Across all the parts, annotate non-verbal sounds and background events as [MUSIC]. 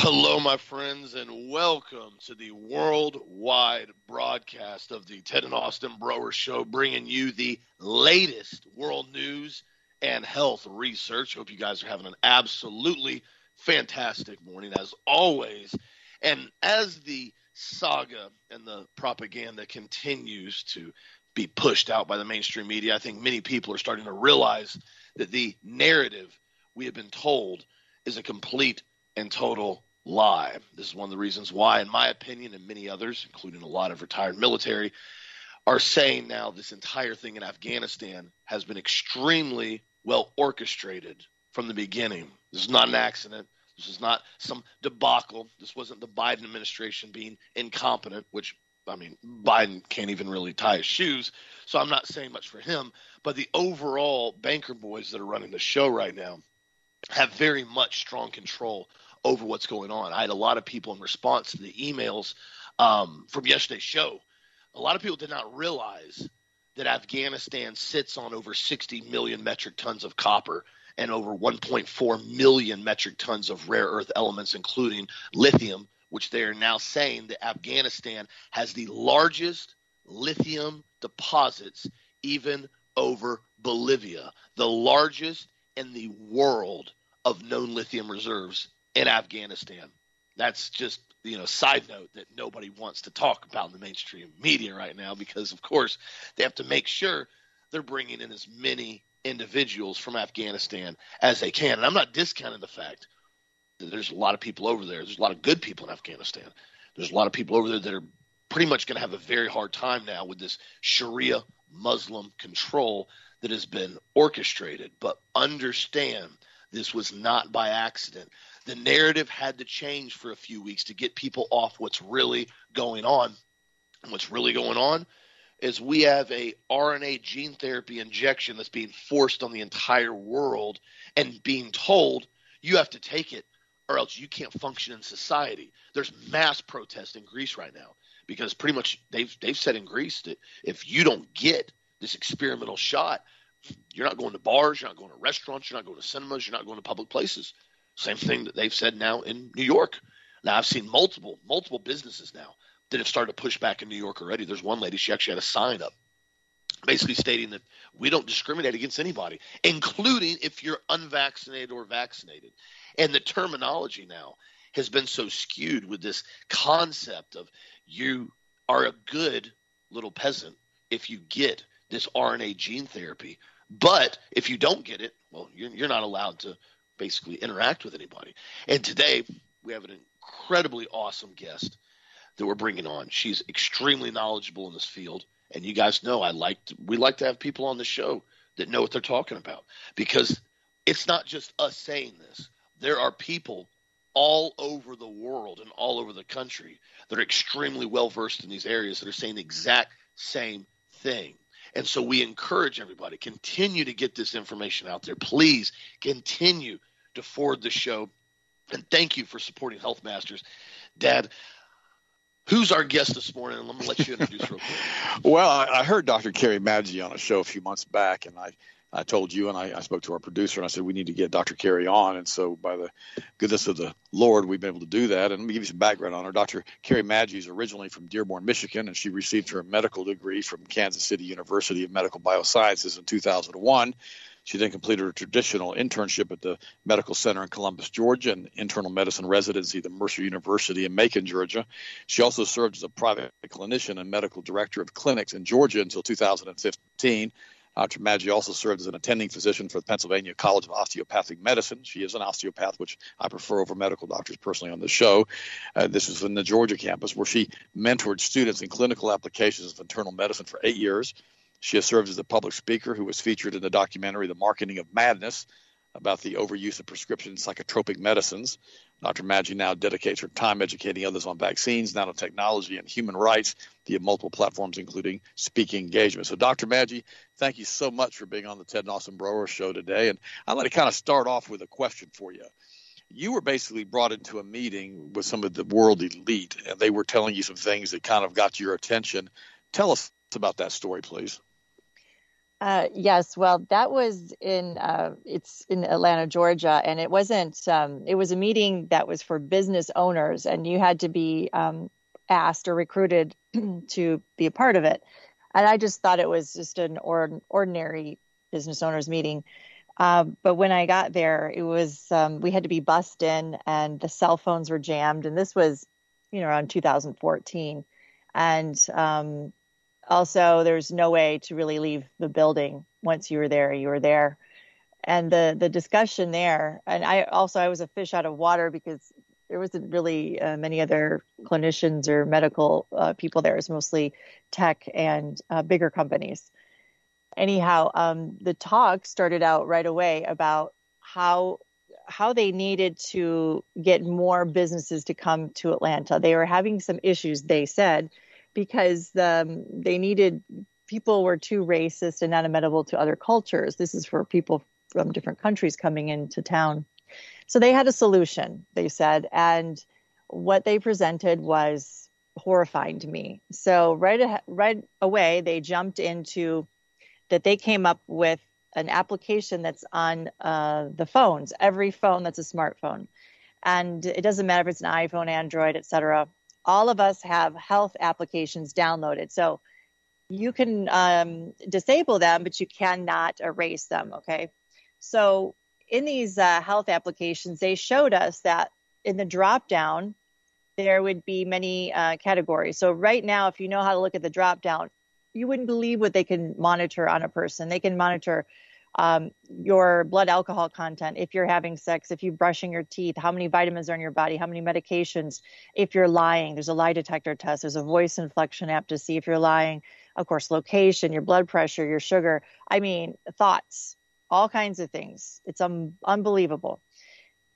Hello, my friends, and welcome to the worldwide broadcast of the Ted and Austin Broer Show, bringing you the latest world news and health research. Hope you guys are having an absolutely fantastic morning, as always. And as the saga and the propaganda continues to be pushed out by the mainstream media, I think many people are starting to realize that the narrative we have been told is a complete and total lie. This is one of the reasons why, in my opinion, and many others, including a lot of retired military, are saying now this entire thing in Afghanistan has been extremely well orchestrated from the beginning. This is not an accident. This is not some debacle. This wasn't the Biden administration being incompetent, which I mean, Biden can't even really tie his shoes, so I'm not saying much for him. But the overall banker boys that are running the show right now have very much strong control over what's going on. I had a lot of people in response to the emails um, from yesterday's show. A lot of people did not realize that Afghanistan sits on over 60 million metric tons of copper and over 1.4 million metric tons of rare earth elements, including lithium, which they are now saying that Afghanistan has the largest lithium deposits, even over Bolivia, the largest in the world of known lithium reserves in Afghanistan. That's just you know side note that nobody wants to talk about in the mainstream media right now because of course they have to make sure they're bringing in as many individuals from Afghanistan as they can. And I'm not discounting the fact that there's a lot of people over there. There's a lot of good people in Afghanistan. There's a lot of people over there that are pretty much going to have a very hard time now with this Sharia Muslim control that has been orchestrated. But understand this was not by accident the narrative had to change for a few weeks to get people off what's really going on. And what's really going on is we have a RNA gene therapy injection that's being forced on the entire world and being told you have to take it or else you can't function in society. There's mass protest in Greece right now because pretty much they've they've said in Greece that if you don't get this experimental shot, you're not going to bars, you're not going to restaurants, you're not going to cinemas, you're not going to public places. Same thing that they've said now in New York. Now I've seen multiple multiple businesses now that have started to push back in New York already. There's one lady she actually had a sign up basically stating that we don't discriminate against anybody, including if you're unvaccinated or vaccinated. And the terminology now has been so skewed with this concept of you are a good little peasant if you get this RNA gene therapy. But if you don't get it, well, you're, you're not allowed to basically interact with anybody. And today we have an incredibly awesome guest that we're bringing on. She's extremely knowledgeable in this field, and you guys know I like to, we like to have people on the show that know what they're talking about because it's not just us saying this. There are people all over the world and all over the country that are extremely well versed in these areas that are saying the exact same thing. And so we encourage everybody continue to get this information out there. Please continue to forward the show. And thank you for supporting Health Masters. Dad, who's our guest this morning? Let me let you introduce real quick. [LAUGHS] well, I, I heard Dr. Carrie Madej on a show a few months back, and I I told you, and I, I, spoke to our producer, and I said we need to get Dr. Carrie on. And so, by the goodness of the Lord, we've been able to do that. And let me give you some background on her. Dr. Carrie Madej is originally from Dearborn, Michigan, and she received her medical degree from Kansas City University of Medical Biosciences in 2001. She then completed a traditional internship at the Medical Center in Columbus, Georgia, and internal medicine residency at the Mercer University in Macon, Georgia. She also served as a private clinician and medical director of clinics in Georgia until 2015. Dr. Madej also served as an attending physician for the Pennsylvania College of Osteopathic Medicine. She is an osteopath, which I prefer over medical doctors personally on the show. Uh, this was in the Georgia campus, where she mentored students in clinical applications of internal medicine for eight years. She has served as a public speaker who was featured in the documentary The Marketing of Madness about the overuse of prescription psychotropic medicines. Dr. Madej now dedicates her time educating others on vaccines, nanotechnology, and human rights via multiple platforms, including speaking engagement. So, Dr. Madej, thank you so much for being on the Ted and Austin Broer show today. And I'd like to kind of start off with a question for you. You were basically brought into a meeting with some of the world elite, and they were telling you some things that kind of got your attention. Tell us about that story, please. Uh, yes, well, that was in uh, it's in Atlanta, Georgia, and it wasn't. Um, it was a meeting that was for business owners, and you had to be um, asked or recruited [CLEARS THROAT] to be a part of it. And I just thought it was just an or- ordinary business owners meeting. Uh, but when I got there, it was um, we had to be bussed in, and the cell phones were jammed, and this was, you know, around 2014, and um, also there's no way to really leave the building once you were there you were there. And the the discussion there and i also i was a fish out of water because there wasn't really uh, many other clinicians or medical uh, people there. It was mostly tech and uh, bigger companies. Anyhow um, the talk started out right away about how how they needed to get more businesses to come to atlanta. They were having some issues they said because um, they needed people were too racist and not amenable to other cultures. This is for people from different countries coming into town. So they had a solution, they said, and what they presented was horrifying to me. So right right away they jumped into that they came up with an application that's on uh, the phones, every phone that's a smartphone. And it doesn't matter if it's an iPhone, Android, etc all of us have health applications downloaded. So you can um, disable them, but you cannot erase them. Okay. So in these uh, health applications, they showed us that in the drop down, there would be many uh, categories. So right now, if you know how to look at the drop down, you wouldn't believe what they can monitor on a person. They can monitor um, your blood alcohol content, if you're having sex, if you're brushing your teeth, how many vitamins are in your body, how many medications, if you're lying. There's a lie detector test, there's a voice inflection app to see if you're lying. Of course, location, your blood pressure, your sugar. I mean, thoughts, all kinds of things. It's unbelievable.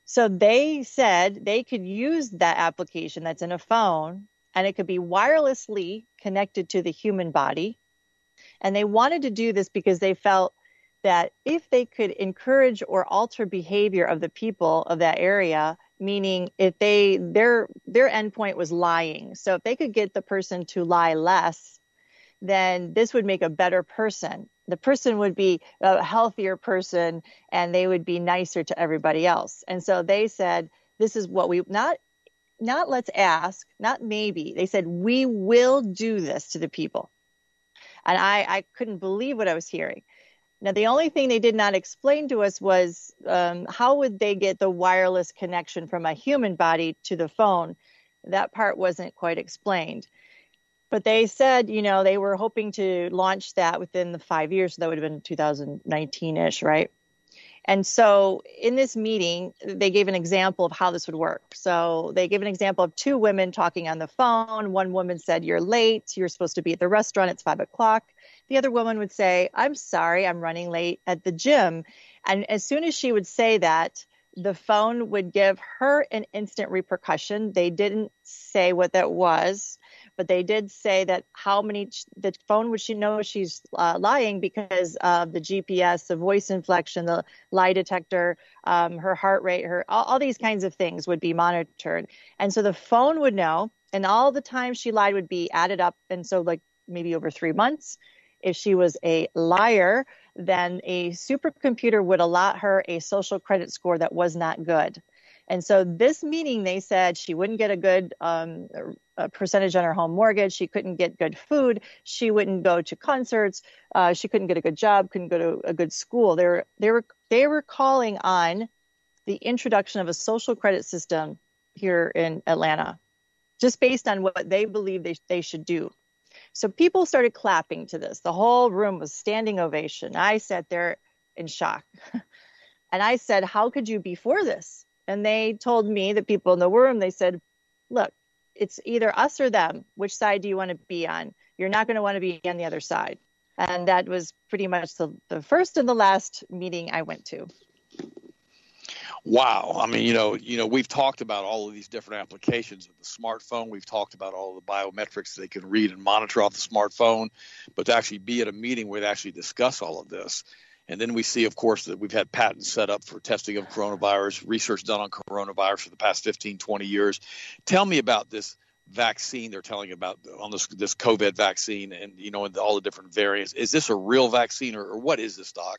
So they said they could use that application that's in a phone and it could be wirelessly connected to the human body. And they wanted to do this because they felt that if they could encourage or alter behavior of the people of that area meaning if they their their endpoint was lying. So if they could get the person to lie less then this would make a better person. The person would be a healthier person and they would be nicer to everybody else. And so they said this is what we not not let's ask not maybe. They said we will do this to the people. And i i couldn't believe what i was hearing now, the only thing they did not explain to us was um, how would they get the wireless connection from a human body to the phone. That part wasn't quite explained. But they said, you know, they were hoping to launch that within the five years. So that would have been 2019 ish, right? And so in this meeting, they gave an example of how this would work. So they gave an example of two women talking on the phone. One woman said, You're late. You're supposed to be at the restaurant. It's five o'clock. The other woman would say, I'm sorry. I'm running late at the gym. And as soon as she would say that, the phone would give her an instant repercussion. They didn't say what that was but they did say that how many the phone would she know she's uh, lying because of the GPS, the voice inflection, the lie detector, um, her heart rate, her all, all these kinds of things would be monitored, and so the phone would know, and all the time she lied would be added up, and so like maybe over three months. If she was a liar, then a supercomputer would allot her a social credit score that was not good. And so this meeting, they said she wouldn't get a good um, a percentage on her home mortgage. She couldn't get good food. She wouldn't go to concerts. Uh, she couldn't get a good job. Couldn't go to a good school. They were they were they were calling on the introduction of a social credit system here in Atlanta, just based on what they believe they they should do. So people started clapping to this. The whole room was standing ovation. I sat there in shock. [LAUGHS] and I said, How could you be for this? And they told me, the people in the room, they said, Look, it's either us or them. Which side do you want to be on? You're not going to want to be on the other side. And that was pretty much the, the first and the last meeting I went to. Wow. I mean, you know, you know, we've talked about all of these different applications of the smartphone. We've talked about all the biometrics they can read and monitor off the smartphone, but to actually be at a meeting where they actually discuss all of this and then we see, of course, that we've had patents set up for testing of coronavirus, research done on coronavirus for the past 15, 20 years. Tell me about this vaccine they're telling about on this this COVID vaccine and you know and all the different variants. Is this a real vaccine or, or what is this, Doc?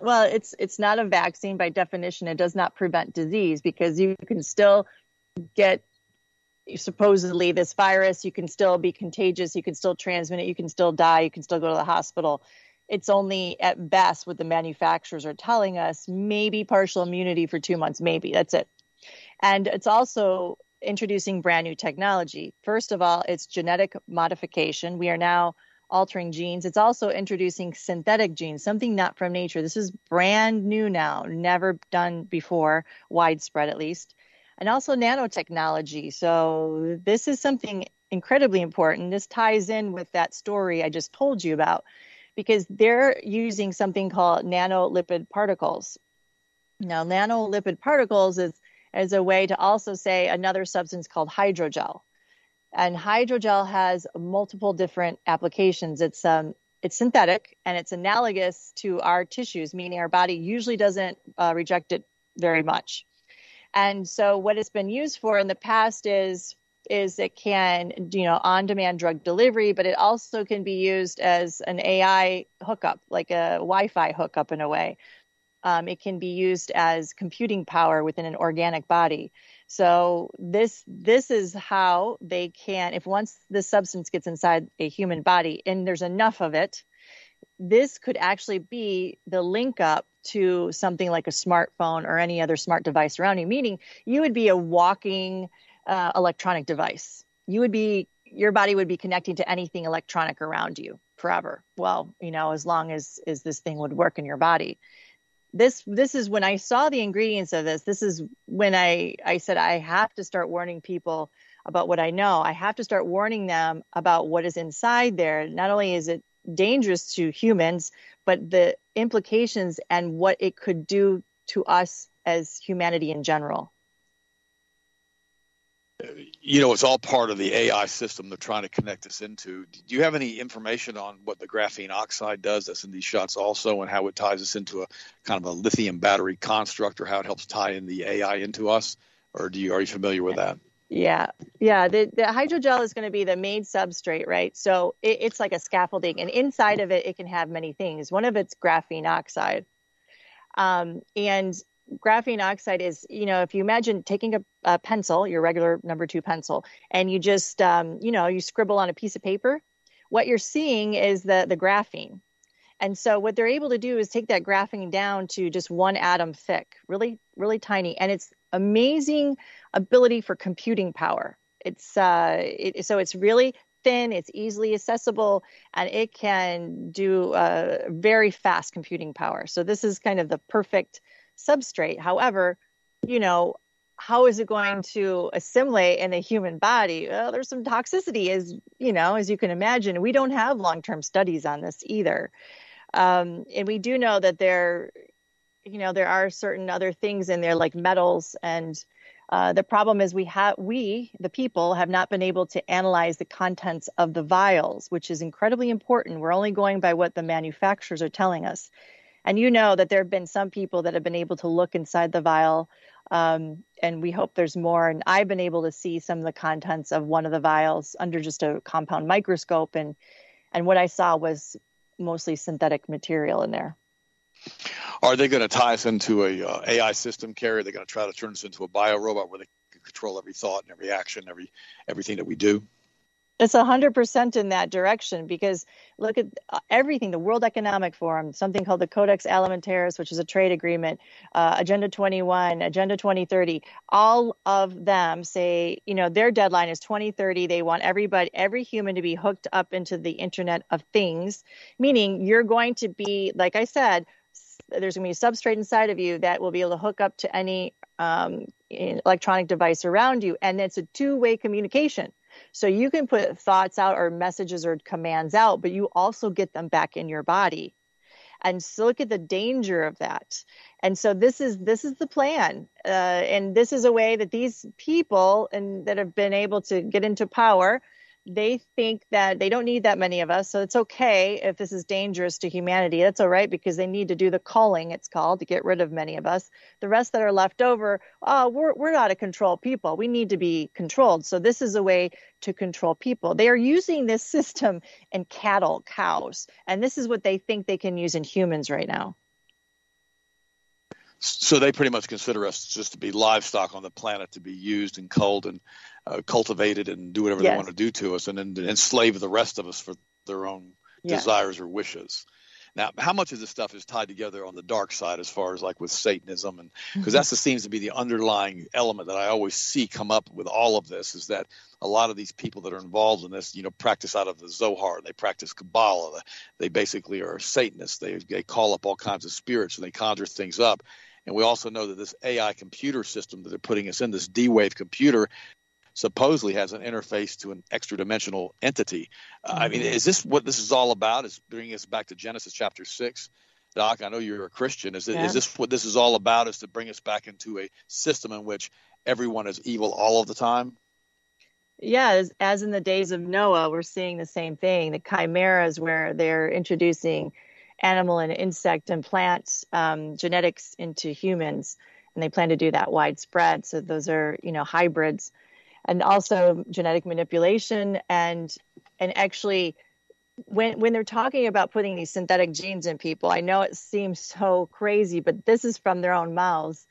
Well, it's it's not a vaccine by definition. It does not prevent disease because you can still get supposedly this virus. You can still be contagious. You can still transmit it. You can still die. You can still go to the hospital. It's only at best what the manufacturers are telling us, maybe partial immunity for two months, maybe. That's it. And it's also introducing brand new technology. First of all, it's genetic modification. We are now altering genes. It's also introducing synthetic genes, something not from nature. This is brand new now, never done before, widespread at least. And also nanotechnology. So, this is something incredibly important. This ties in with that story I just told you about because they're using something called nanolipid particles. Now, nanolipid particles is, is a way to also say another substance called hydrogel. And hydrogel has multiple different applications. It's um, it's synthetic and it's analogous to our tissues, meaning our body usually doesn't uh, reject it very much. And so, what it's been used for in the past is is it can you know on demand drug delivery but it also can be used as an ai hookup like a wi-fi hookup in a way um, it can be used as computing power within an organic body so this this is how they can if once the substance gets inside a human body and there's enough of it, this could actually be the link up to something like a smartphone or any other smart device around you, meaning you would be a walking uh, electronic device. You would be your body would be connecting to anything electronic around you forever. Well, you know, as long as as this thing would work in your body this this is when I saw the ingredients of this. This is when I I said I have to start warning people about what I know. I have to start warning them about what is inside there. Not only is it dangerous to humans, but the implications and what it could do to us as humanity in general you know, it's all part of the AI system they're trying to connect us into. Do you have any information on what the graphene oxide does that's in these shots also and how it ties us into a kind of a lithium battery construct or how it helps tie in the AI into us? Or do you are you familiar with that? Yeah, yeah. The the hydrogel is going to be the main substrate, right? So it, it's like a scaffolding, and inside of it, it can have many things. One of it's graphene oxide, um, and graphene oxide is, you know, if you imagine taking a, a pencil, your regular number two pencil, and you just, um, you know, you scribble on a piece of paper, what you're seeing is the, the graphene. And so what they're able to do is take that graphene down to just one atom thick, really, really tiny. And it's amazing ability for computing power. It's uh, it, so it's really thin, it's easily accessible, and it can do uh, very fast computing power. So this is kind of the perfect substrate. However, you know, how is it going to assimilate in the human body? Well, there's some toxicity, as you know, as you can imagine. We don't have long-term studies on this either, um, and we do know that there, you know, there are certain other things in there like metals, and uh, the problem is we have we the people have not been able to analyze the contents of the vials, which is incredibly important. We're only going by what the manufacturers are telling us. And you know that there have been some people that have been able to look inside the vial, um, and we hope there's more. And I've been able to see some of the contents of one of the vials under just a compound microscope, and and what I saw was mostly synthetic material in there. Are they going to tie us into a uh, AI system, Carrie? Are going to try to turn us into a bio robot where they can control every thought and every action, every everything that we do? It's 100% in that direction because look at uh, everything the World Economic Forum, something called the Codex Alimentarius, which is a trade agreement, uh, Agenda 21, Agenda 2030, all of them say, you know, their deadline is 2030. They want everybody, every human to be hooked up into the Internet of Things, meaning you're going to be, like I said, there's going to be a substrate inside of you that will be able to hook up to any um, electronic device around you. And it's a two way communication. So you can put thoughts out or messages or commands out, but you also get them back in your body. And so look at the danger of that. And so this is this is the plan, uh, and this is a way that these people and that have been able to get into power, they think that they don't need that many of us. So it's okay if this is dangerous to humanity. That's all right because they need to do the calling, it's called, to get rid of many of us. The rest that are left over, oh, we're, we're not a control people. We need to be controlled. So this is a way to control people. They are using this [LAUGHS] system in cattle, cows, and this is what they think they can use in humans right now. So they pretty much consider us just to be livestock on the planet to be used and culled and uh, cultivated and do whatever yes. they want to do to us, and then enslave the rest of us for their own yes. desires or wishes. Now, how much of this stuff is tied together on the dark side, as far as like with Satanism, and because mm-hmm. that seems to be the underlying element that I always see come up with all of this is that a lot of these people that are involved in this, you know, practice out of the Zohar, they practice Kabbalah, they basically are Satanists. They they call up all kinds of spirits and they conjure things up. And we also know that this AI computer system that they're putting us in, this D Wave computer, supposedly has an interface to an extra dimensional entity. Uh, I mean, mm-hmm. is this what this is all about? Is bringing us back to Genesis chapter six? Doc, I know you're a Christian. Is, yeah. is this what this is all about? Is to bring us back into a system in which everyone is evil all of the time? Yeah, as, as in the days of Noah, we're seeing the same thing. The chimeras, where they're introducing animal and insect and plant um, genetics into humans, and they plan to do that widespread. So those are, you know, hybrids and also genetic manipulation. And and actually when when they're talking about putting these synthetic genes in people i know it seems so crazy but this is from their own mouths.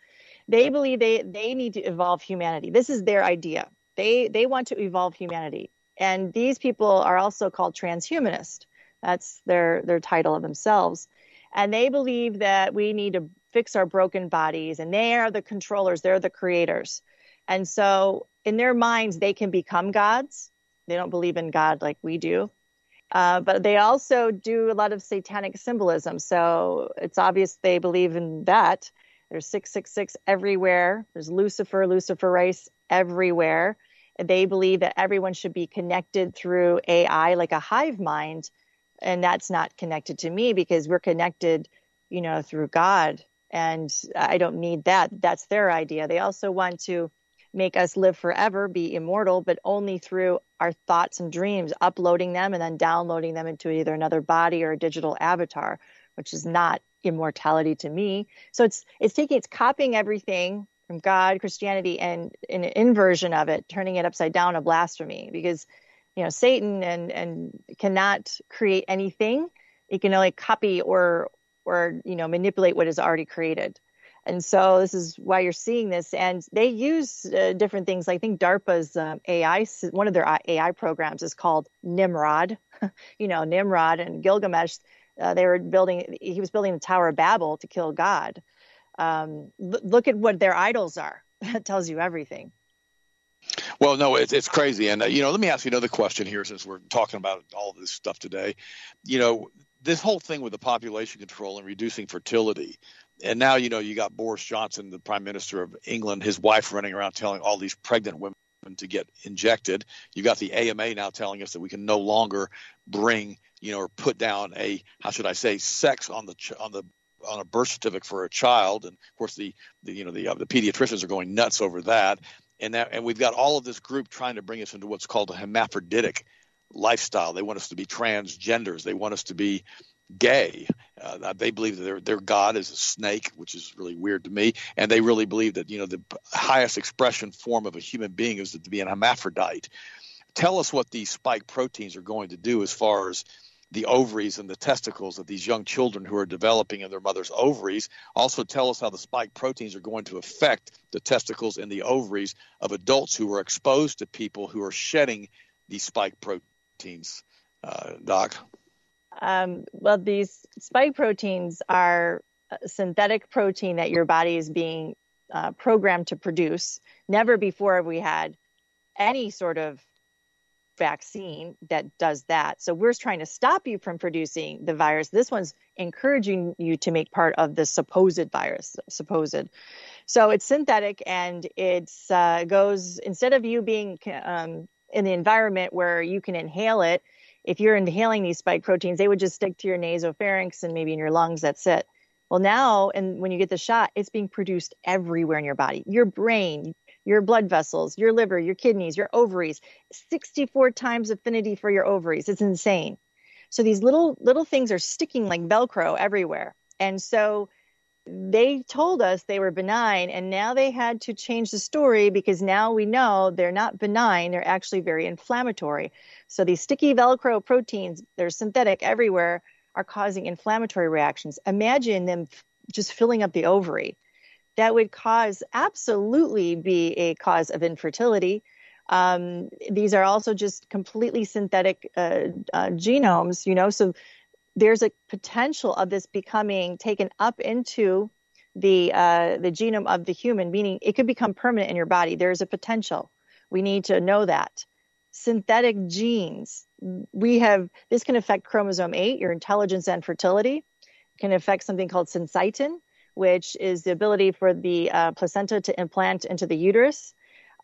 They believe they they need to evolve humanity. This is their idea. They they want to evolve humanity. And these people are also called transhumanist that's their their title of themselves. And they believe that we need to fix our broken bodies and they are the controllers. They're the creators and so in their minds, they can become gods. They don't believe in God like we do. Uh, but they also do a lot of satanic symbolism. So it's obvious they believe in that. There's 666 everywhere. There's Lucifer, Luciferase everywhere. They believe that everyone should be connected through AI like a hive mind. And that's not connected to me because we're connected, you know, through God. And I don't need that. That's their idea. They also want to make us live forever, be immortal, but only through our thoughts and dreams, uploading them and then downloading them into either another body or a digital avatar, which is not immortality to me. So it's it's taking it's copying everything from God, Christianity, and an inversion of it, turning it upside down, a blasphemy, because you know Satan and and cannot create anything. It can only copy or or you know manipulate what is already created. And so this is why you're seeing this. And they use uh, different things. I think DARPA's um, AI, one of their AI programs is called Nimrod. [LAUGHS] you know, Nimrod and Gilgamesh, uh, they were building, he was building the Tower of Babel to kill God. Um, l- look at what their idols are. [LAUGHS] That tells you everything. Well, no, it's it's crazy, and uh, you know, let me ask you another question here, since we're talking about all this stuff today. You know, this whole thing with the population control and reducing fertility and now you know you got Boris Johnson, the Prime Minister of England, his wife running around telling all these pregnant women to get injected. You got the AMA now telling us that we can no longer bring, you know, or put down a how should I say sex on the on the on a birth certificate for a child, and of course the, the you know the uh, the pediatricians are going nuts over that, and that and we've got all of this group trying to bring us into what's called a hermaphroditic lifestyle. They want us to be transgenders. They want us to be gay. Uh, they believe that their their god is a snake, which is really weird to me, and they really believe that you know the highest expression form of a human being is to be an hermaphrodite. Tell us what these spike proteins are going to do as far as the ovaries and the testicles of these young children who are developing in their mother's ovaries. Also, tell us how the spike proteins are going to affect the testicles and the ovaries of adults who are exposed to people who are shedding these spike proteins. Uh, Doc. Um, well, these spike proteins are synthetic protein that your body is being uh, programmed to produce. Never before have we had any sort of vaccine that does that. So we're trying to stop you from producing the virus. This one's encouraging you to make part of the supposed virus, supposed. So it's synthetic and it uh, goes instead of you being um, in the environment where you can inhale it if you're inhaling these spike proteins, they would just stick to your nasopharynx and maybe in your lungs. That's it. Well, now, and when you get the shot, it's being produced everywhere in your body. Your brain, your blood vessels, your liver, your kidneys, your ovaries, 64 times affinity for your ovaries. It's insane. So these little little things are sticking like velcro everywhere. And so they told us they were benign and now they had to change the story because now we know they're not benign they're actually very inflammatory. So these sticky velcro proteins they're synthetic everywhere are causing inflammatory reactions. Imagine them just filling up the ovary. That would cause absolutely be a cause of infertility. Um, these are also just completely synthetic uh, uh, genomes you know so there's a potential of this becoming taken up into the uh, the genome of the human, meaning it could become permanent in your body. There's a potential. We need to know that. Synthetic genes. We have this can affect chromosome 8, your intelligence and fertility. It can affect something called syncytin, which is the ability for the uh, placenta to implant into the uterus.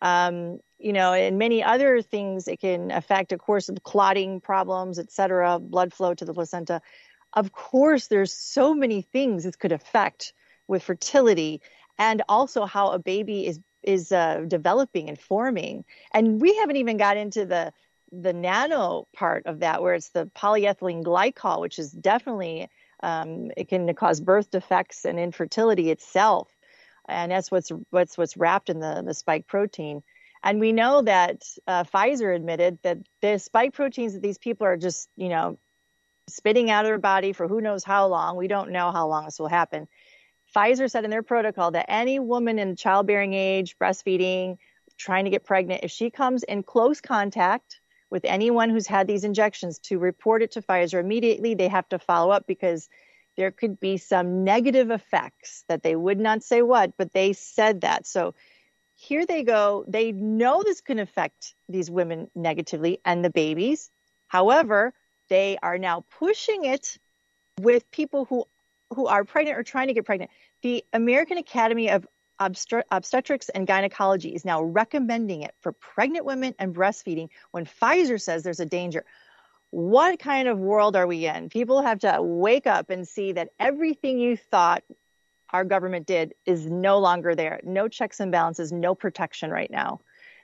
Um, you know, and many other things it can affect, of course, clotting problems, et cetera, blood flow to the placenta. Of course, there's so many things this could affect with fertility and also how a baby is is uh, developing and forming. And we haven't even got into the the nano part of that, where it's the polyethylene glycol, which is definitely um, it can cause birth defects and infertility itself and that's what's what's what's wrapped in the the spike protein. And we know that uh, Pfizer admitted that the spike proteins that these people are just you know spitting out of their body for who knows how long. We don't know how long this will happen. Pfizer said in their protocol that any woman in childbearing age, breastfeeding, trying to get pregnant, if she comes in close contact with anyone who's had these injections, to report it to Pfizer immediately. They have to follow up because there could be some negative effects that they would not say what, but they said that. So here they go. They know this can affect these women negatively and the babies. However, they are now pushing it with people who who are pregnant or trying to get pregnant. The American Academy of Obstetrics and Gynecology is now recommending it for pregnant women and breastfeeding when Pfizer says there's a danger what kind of world are we in? People have to wake up and see that everything you thought our government did is no longer there. No checks and balances, no protection right now.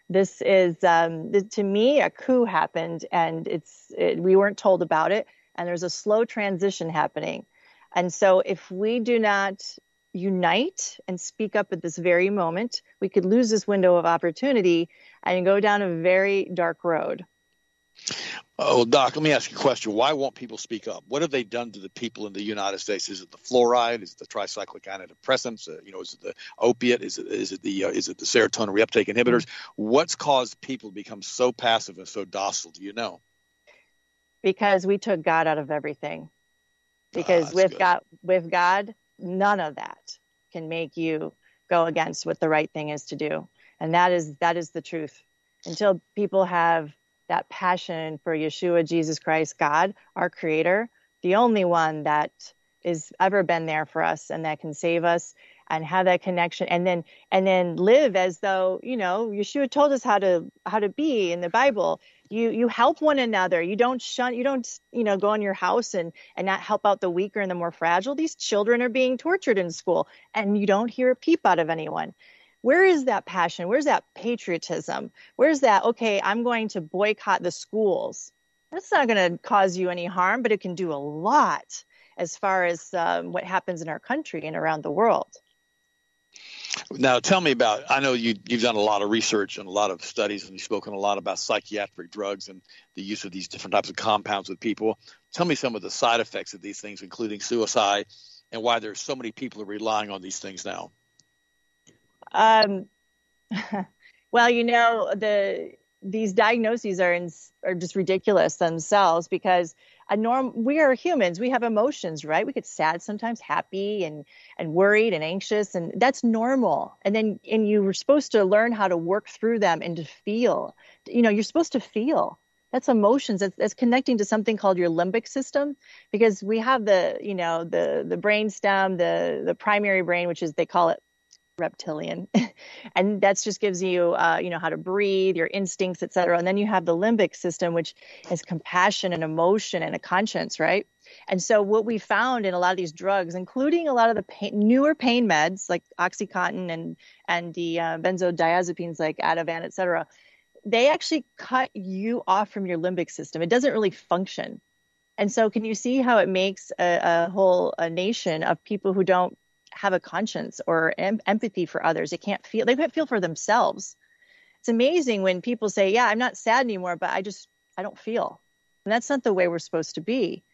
This is, um, to me, a coup happened, and it's it, we weren't told about it, and there's a slow transition happening. And so, if we do not unite and speak up at this very moment, we could lose this window of opportunity and go down a very dark road. Oh, Doc, let me ask you a question. Why won't people speak up? What have they done to the people in the United States? Is it the fluoride? Is it the tricyclic antidepressants? Uh, you know, is it the opiate? Is it is it the uh, is it the serotonin reuptake inhibitors? What's caused people to become so passive and so docile? Do you know? Because we took God out of everything. Because ah, with good. God, with God, none of that can make you go against what the right thing is to do, and that is that is the truth. Until people have that passion for Yeshua, Jesus Christ, God, our creator, the only one that is ever been there for us and that can save us and have that connection and then and then live as though you know yeshua told us how to how to be in the bible. You you help one another. You don't shun you don't you know go in your house and and not help out the weaker and the more fragile. These children are being tortured in school and you don't hear a peep out of anyone where is that passion? Where's that patriotism? Where's that, okay, I'm going to boycott the schools? That's not going to cause you any harm, but it can do a lot as far as um, what happens in our country and around the world. Now, tell me about. I know you, you've done a lot of research and a lot of studies, and you've spoken a lot about psychiatric drugs and the use of these different types of compounds with people. Tell me some of the side effects of these things, including suicide, and why there's so many people are relying on these things now. Um, [LAUGHS] well, you know, the these diagnoses are in, are just ridiculous themselves because a norm we are humans we have emotions right? We get sad sometimes happy and and worried and anxious and that's normal. And then and you were supposed to learn how to work through them and to feel. You know you're supposed to feel. That's emotions. That's, that's connecting to something called your limbic system because we have the you know the the brain stem the the primary brain which is they call it reptilian. [LAUGHS] And that just gives you uh, you know how to breathe your instincts etc and then you have the limbic system which is compassion and emotion and a conscience right? And so what we found in a lot of these drugs including a lot of the pain, newer pain meds like oxycontin and and the uh, benzodiazepines like ativan etc they actually cut you off from your limbic system. It doesn't really function. And so can you see how it makes a, a whole a nation of people who don't have a conscience or em- empathy for others. They can't feel they can't feel for themselves. It's amazing when people say, "Yeah, I'm not sad anymore, but I just I don't feel." And that's not the way we're supposed to be.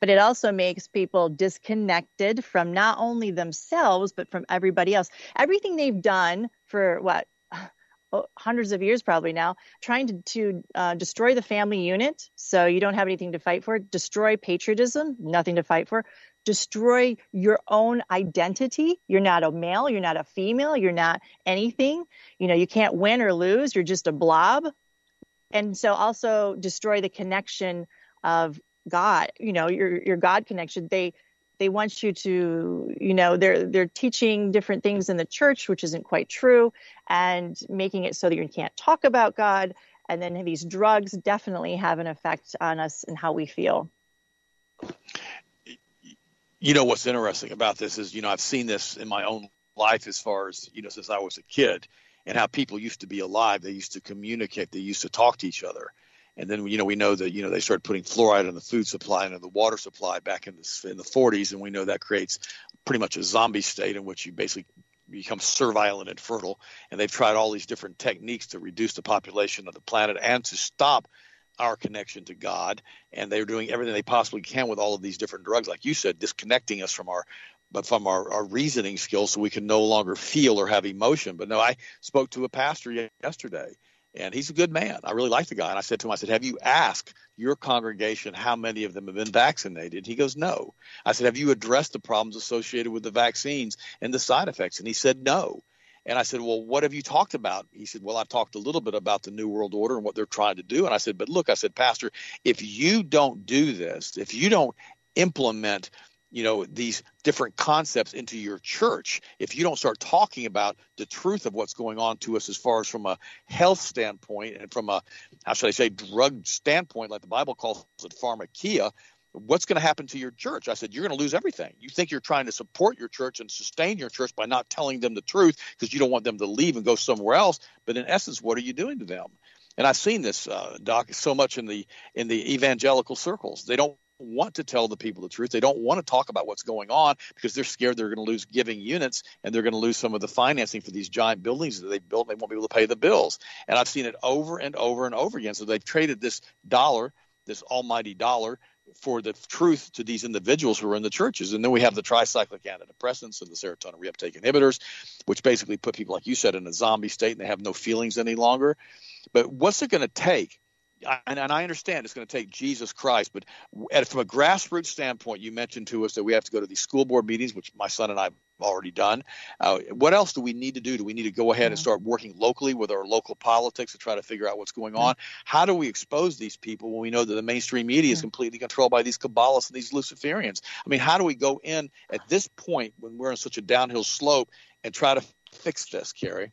But it also makes people disconnected from not only themselves but from everybody else. Everything they've done for what [SIGHS] hundreds of years probably now trying to, to uh, destroy the family unit so you don't have anything to fight for destroy patriotism nothing to fight for destroy your own identity. You're not a male, you're not a female, you're not anything. You know, you can't win or lose, you're just a blob. And so also destroy the connection of God, you know, your your God connection. They they want you to, you know, they're they're teaching different things in the church which isn't quite true and making it so that you can't talk about God. And then these drugs definitely have an effect on us and how we feel you know what's interesting about this is you know I've seen this in my own life as far as you know since I was a kid and how people used to be alive. They used to communicate. They used to talk to each other. And then you know we know that you know they started putting fluoride in the food supply and in the water supply back in the in the 40s and we know that creates pretty much a zombie state in which you basically become servile and infertile. And they've tried all these different techniques to reduce the population of the planet and to stop our connection to God, and they're doing everything they possibly can with all of these different drugs, like you said, disconnecting us from our but from our, our reasoning skills so we can no longer feel or have emotion. But no, I spoke to a pastor yesterday, and he's a good man. I really like the guy. And I said to him, I said, Have you asked your congregation how many of them have been vaccinated? He goes, No. I said, Have you addressed the problems associated with the vaccines and the side effects? And he said, No. And I said, Well, what have you talked about? He said, Well, I've talked a little bit about the New World Order and what they're trying to do. And I said, But look, I said, Pastor, if you don't do this, if you don't implement you know these different concepts into your church if you don't start talking about the truth of what's going on to us as far as from a health standpoint and from a how should i say drug standpoint like the bible calls it pharmakeia what's going to happen to your church? I said, you're going to lose everything. You think you're trying to support your church and sustain your church by not telling them the truth because you don't want them to leave and go somewhere else. But in essence, what are you doing to them? And I've seen this, uh, Doc, so much in the in the evangelical circles. They don't want to tell the people the truth. They don't want to talk about what's going on because they're scared they're going to lose giving units and they're going to lose some of the financing for these giant buildings that they built. They won't be able to pay the bills. And I've seen it over and over and over again. So they've traded this dollar, this almighty dollar, for the truth to these individuals who are in the churches. And then we have the tricyclic antidepressants and the serotonin reuptake inhibitors, which basically put people, like you said, in a zombie state and they have no feelings any longer. But what's it going to take and, and I understand it's going to take Jesus Christ, but at, from a grassroots standpoint, you mentioned to us that we have to go to these school board meetings, which my son and I have already done. Uh, what else do we need to do? Do we need to go ahead and mm-hmm. start working locally with our local politics to try to figure out what's going mm-hmm. on? How do we expose these people when we know that the mainstream media is mm-hmm. completely controlled by these Kabbalists and these Luciferians? I mean, how do we go in at this point when we're on such a downhill slope and try to fix this, Carrie?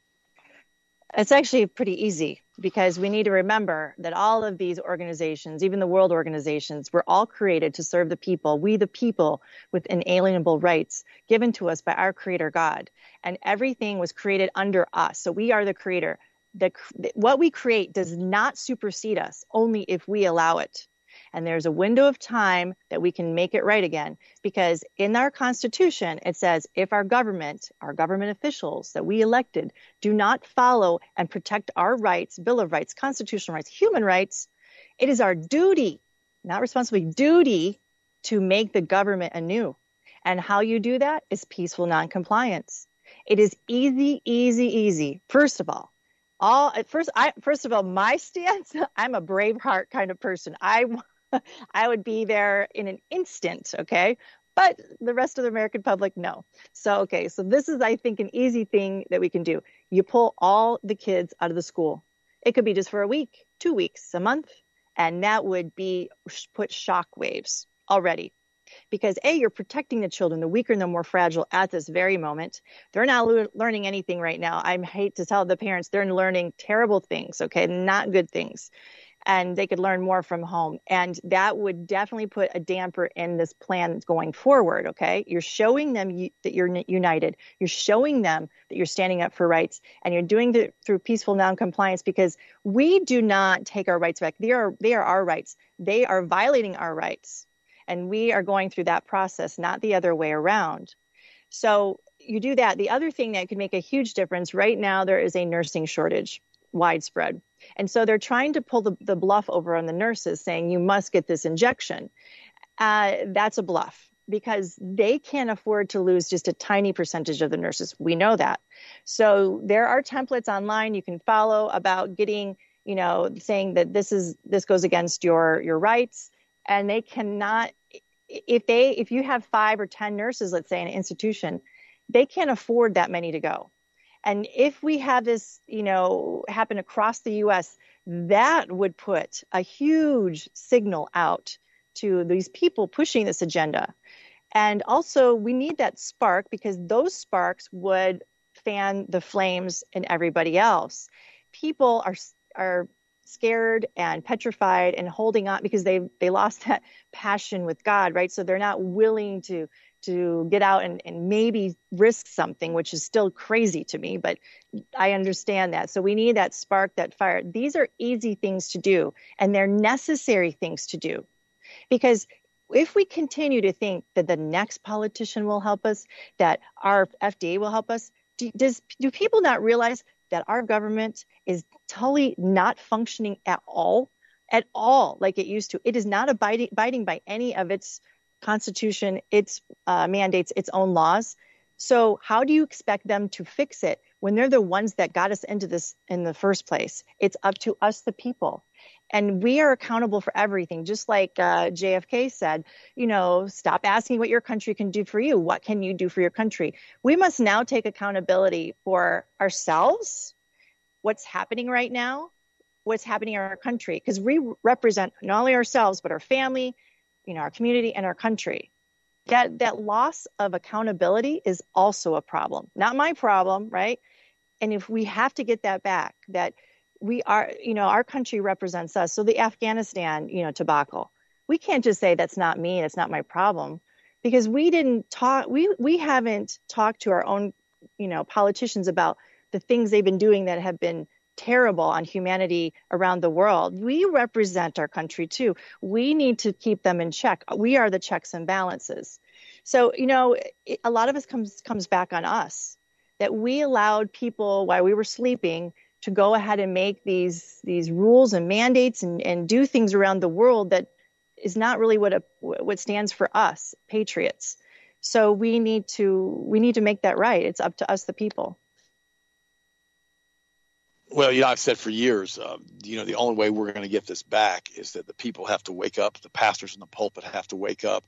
It's actually pretty easy because we need to remember that all of these organizations, even the world organizations, were all created to serve the people, we the people with inalienable rights given to us by our creator God. And everything was created under us. So we are the creator. The, what we create does not supersede us, only if we allow it. And there's a window of time that we can make it right again. Because in our Constitution, it says if our government, our government officials that we elected, do not follow and protect our rights, Bill of Rights, constitutional rights, human rights, it is our duty, not responsibility, duty to make the government anew. And how you do that is peaceful noncompliance. It is easy, easy, easy. First of all, all first I first of all, my [LAUGHS] stance, I'm a brave heart kind of person. I [LAUGHS] I would be there in an instant, okay? But the rest of the American public, no. So, okay, so this is, I think, an easy thing that we can do. You pull all the kids out of the school. It could be just for a week, two weeks, a month, and that would be put shock waves already. because a you're protecting the children the weaker and the more fragile at this very moment they're not le- learning anything right now i hate to tell the parents they're learning terrible things okay not good things and they could learn more from home. And that would definitely put a damper in this plan going forward okay? You're showing them you, that you're united. You're showing them that you're standing up for rights and you're doing it through peaceful noncompliance because we do not take our rights back. They are they are our rights. They are violating our rights. And we are going through that process, not the other way around. So you do that. The other thing that could make a huge difference right now, there is a nursing shortage widespread. And so they're trying to pull the, the bluff over on the nurses, saying, you must get this injection. Uh, that's a bluff because they can't afford to lose just a tiny percentage of the nurses. We know that. So there are templates online you can follow about getting, you know, saying that this is this goes against your your rights and they cannot if they if you have five or ten nurses let's say in an institution they can't afford that many to go and if we have this you know happen across the us that would put a huge signal out to these people pushing this agenda and also we need that spark because those sparks would fan the flames in everybody else people are are scared and petrified and holding on because they they lost that [LAUGHS] passion with God, right? So they're not willing to to get out and, and maybe risk something, which is still crazy to me, but I understand that. So we need that spark, that fire. These are easy things to do, and they're necessary things to do. Because if we continue to think that the next politician will help us, that our FDA will help us, do, does do people not realize that our government is totally not functioning at all, at all like it used to. It is not abiding, abiding by any of its constitution, its uh, mandates, its own laws. So how do you expect them to fix it when they're the ones that got us into this in the first place? It's up to us, the people. And we are accountable for everything. Just like uh, JFK said, you know, stop asking what your country can do for you. What can you do for your country? We must now take accountability for ourselves, what's happening right now, what's happening in our country, because we represent not only ourselves, but our family, you know, our community and our country. That, that loss of accountability is also a problem. Not my problem, right? And if we have to get that back, that we are, you know, our country represents us. So the Afghanistan, you know, tobacco, we can't just say that's not me, that's not my problem, because we didn't talk, we we haven't talked to our own, you know, politicians about the things they've been doing that have been terrible on humanity around the world. We represent our country too. We need to keep them in check. We are the checks and balances. So, you know, it, a lot of us comes comes back on us that we allowed people while we were sleeping to go ahead and make these these rules and mandates and, and do things around the world that is not really what a, what stands for us patriots so we need to we need to make that right it's up to us the people well you know i've said for years um, you know the only way we're going to get this back is that the people have to wake up the pastors in the pulpit have to wake up.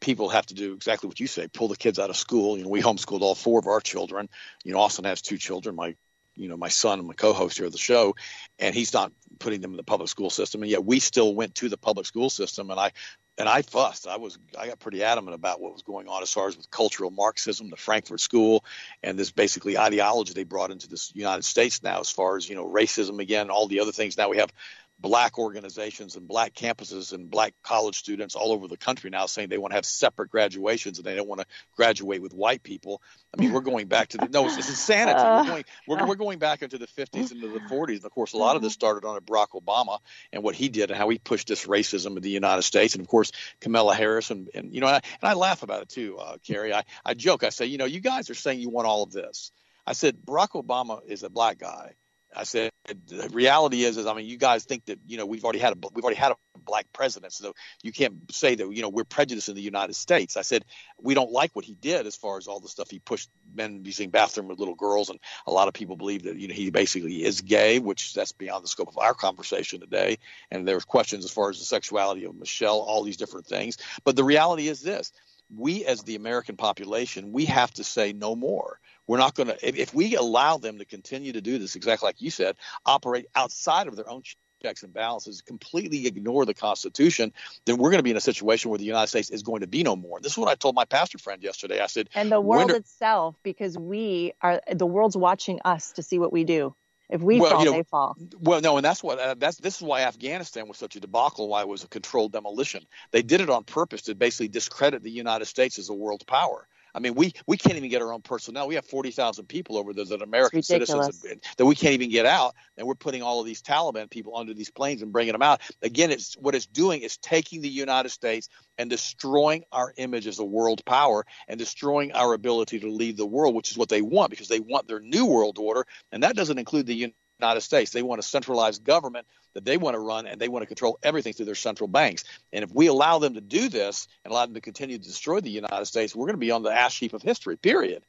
People have to do exactly what you say pull the kids out of school. You know we homeschooled all four of our children. You know austin has two children my you know my son and my co-host here of the show and he's not putting them in the public school system. And yet we still went to the public school system and i and i fussed. I was i got pretty adamant about what was going on as far as with cultural marxism the frankfurt school and this basically ideology they brought into this united states now as far as you know racism again all the other things. Now we have black organizations and black campuses and black college students all over the country now saying they want to have separate graduations and they don't want to graduate with white people. I mean, we're going back to the no, it's, it's insanity. Uh, we're going we're, we're going back into the 50s into the 40s. And of course, a lot of this started under Barack Obama and what he did and how he pushed this racism in the United States. And of course, Kamala Harris and, and you know, and I, and I laugh about it too, uh, Carrie. I, I joke. I say, you know, you guys are saying you want all of this. I said Barack Obama is a black guy I said the reality is, is I mean, you guys think that you know we've already had a we've already had a black president, so you can't say that you know we're prejudiced in the United States. I said we don't like what he did as far as all the stuff he pushed men using bathroom with little girls, and a lot of people believe that you know he basically is gay, which that's beyond the scope of our conversation today. And there's questions as far as the sexuality of Michelle, all these different things. But the reality is this: we as the American population, we have to say no more. We're not going to, if, if, we allow them to continue to do this, exactly like you said, operate outside of their own checks and balances, completely ignore the Constitution, then we're going to be in a situation where the United States is going to be no more. This is what I told my pastor friend yesterday. I said, and the world itself, because we are the world's watching us to see what we do. If we well, fall, you know, they fall. Well, no, and that's what uh, that's this is why Afghanistan was such a debacle. Why it was a controlled demolition. They did it on purpose to basically discredit the United States as a world power. I mean, we we can't even get our own personnel. We have forty thousand people over there that are American citizens that we can't even get out, and we're putting all of these Taliban people under these planes and bringing them out. Again, it's what it's doing is taking the United States and destroying our image as a world power and destroying our ability to lead the world, which is what they want because they want their new world order, and that doesn't include the United States. They want a centralized government that they want to run and they want to control everything through their central banks. And if we allow them to do this and allow them to continue to destroy the United States, we're going to be on the ash heap of history, period.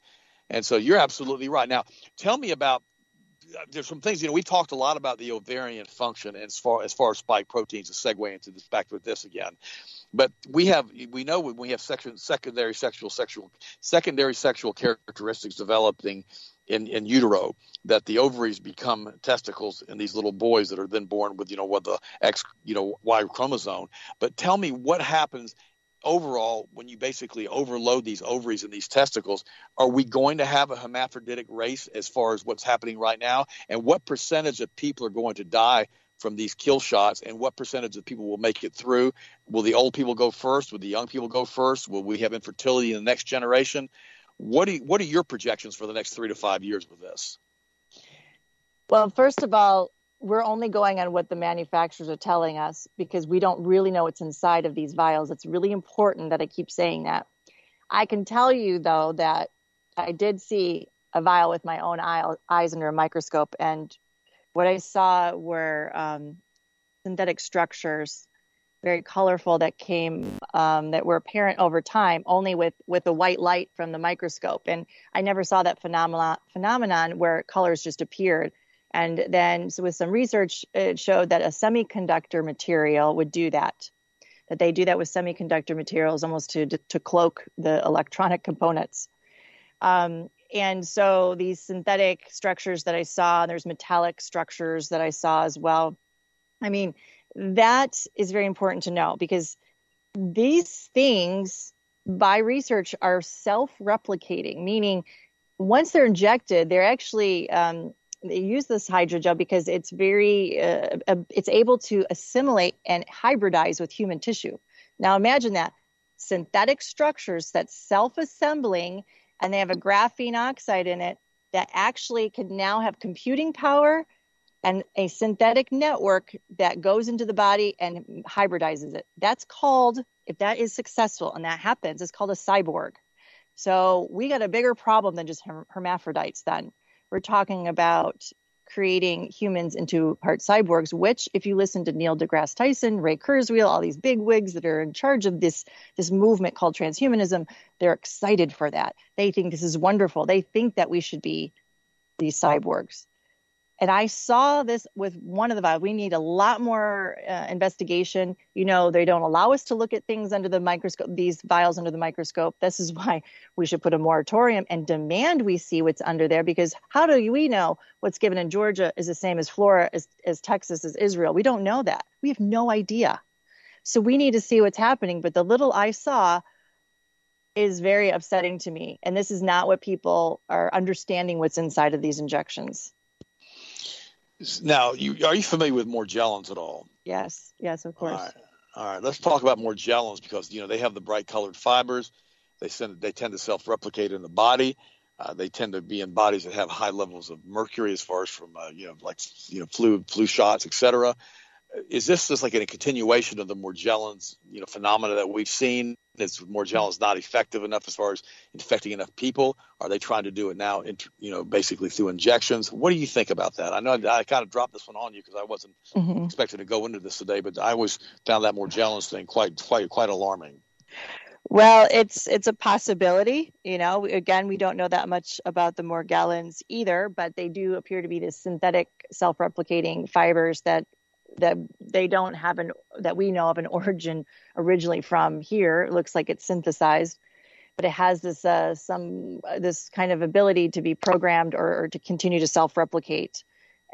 And so you're absolutely right. Now, tell me about there's some things you know we talked a lot about the ovarian function as far as far as spike proteins to segue into this back with this again but we have we know when we have section, secondary sexual sexual secondary sexual characteristics developing in, in utero that the ovaries become testicles in these little boys that are then born with you know what the X you know Y chromosome. But tell me what happens overall when you basically overload these ovaries and these testicles. Are we going to have a hermaphroditic race as far as what's happening right now? And what percentage of people are going to die? From these kill shots, and what percentage of people will make it through? Will the old people go first? Will the young people go first? Will we have infertility in the next generation? What do you, what are your projections for the next three to five years with this? Well, first of all, we're only going on what the manufacturers are telling us because we don't really know what's inside of these vials. It's really important that I keep saying that. I can tell you though that I did see a vial with my own eyes under a microscope, and what I saw were um, synthetic structures very colorful that came um, that were apparent over time only with with the white light from the microscope. And i never saw that phenomenon phenomenon where colors just appeared. And then so with some research it showed that a semiconductor material would do that that they do that with semiconductor materials almost to to cloak the electronic components. Um, and so these synthetic structures that i saw there's metallic structures that i saw as well. I mean that is very important to know because these things by research are self-replicating meaning once they're injected they're actually um, they use this hydrogel because it's very uh, uh, it's able to assimilate and hybridize with human tissue. Now imagine that synthetic structures that's self-assembling and they have a graphene oxide in it that actually can now have computing power and a synthetic network that goes into the body and hybridizes it. That's called, if that is successful and that happens, it's called a cyborg. So we got a bigger problem than just hermaphrodites then. We're talking about creating humans into part cyborgs, which, if you listen to Neil deGrasse Tyson, Ray Kurzweil, all these big wigs that are in charge of this, this movement called transhumanism, they're excited for that. They think this is wonderful. They think that we should be these cyborgs. And I saw this with one of the vials. We need a lot more uh, investigation. You know, they don't allow us to look at things under the microscope, these vials under the microscope. This is [LAUGHS] why we should put a moratorium and demand we see what's under there because how do we know what's given in Georgia is the same as Florida, as, as Texas, as Israel? We don't know that. We have no idea. So we need to see what's happening. But the little I saw is very upsetting to me. And this is not what people are understanding what's inside of these injections. Now, you, are you familiar with Morgellons at all? Yes, yes, of course. All right. all right, let's talk about Morgellons because you know they have the bright colored fibers. They send, they tend to self-replicate in the body. Uh, they tend to be in bodies that have high levels of mercury, as far as from uh, you know like you know flu flu shots, etc is this just like a continuation of the Morgellons, you know, phenomena that we've seen? Is Morgellons not effective enough as far as infecting enough people? Are they trying to do it now, you know, basically through injections? What do you think about that? I know I kind of dropped this one on you because I wasn't mm-hmm. expecting to go into this today, but I always found that Morgellons thing quite, quite, quite alarming. Well, it's it's a possibility. You know, again, we don't know that much about the Morgellons either, but they do appear to be the synthetic self-replicating fibers that that they don't have an that we know of an [LAUGHS] origin originally from here. It looks like it's synthesized, but it has this uh, some uh, this kind of ability to be programmed or, or to continue to self-replicate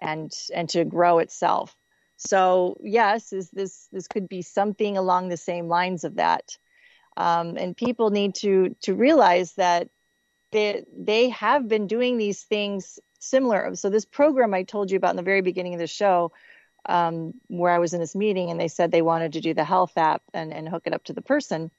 and and to grow itself. So yes, is this this could be something along the same lines of that, um, and people need to to realize that they they have been doing these things similar. So this program I told you about in the very beginning of the show, um, where I was in this meeting and they said they wanted to do the health app and and hook it up to the person.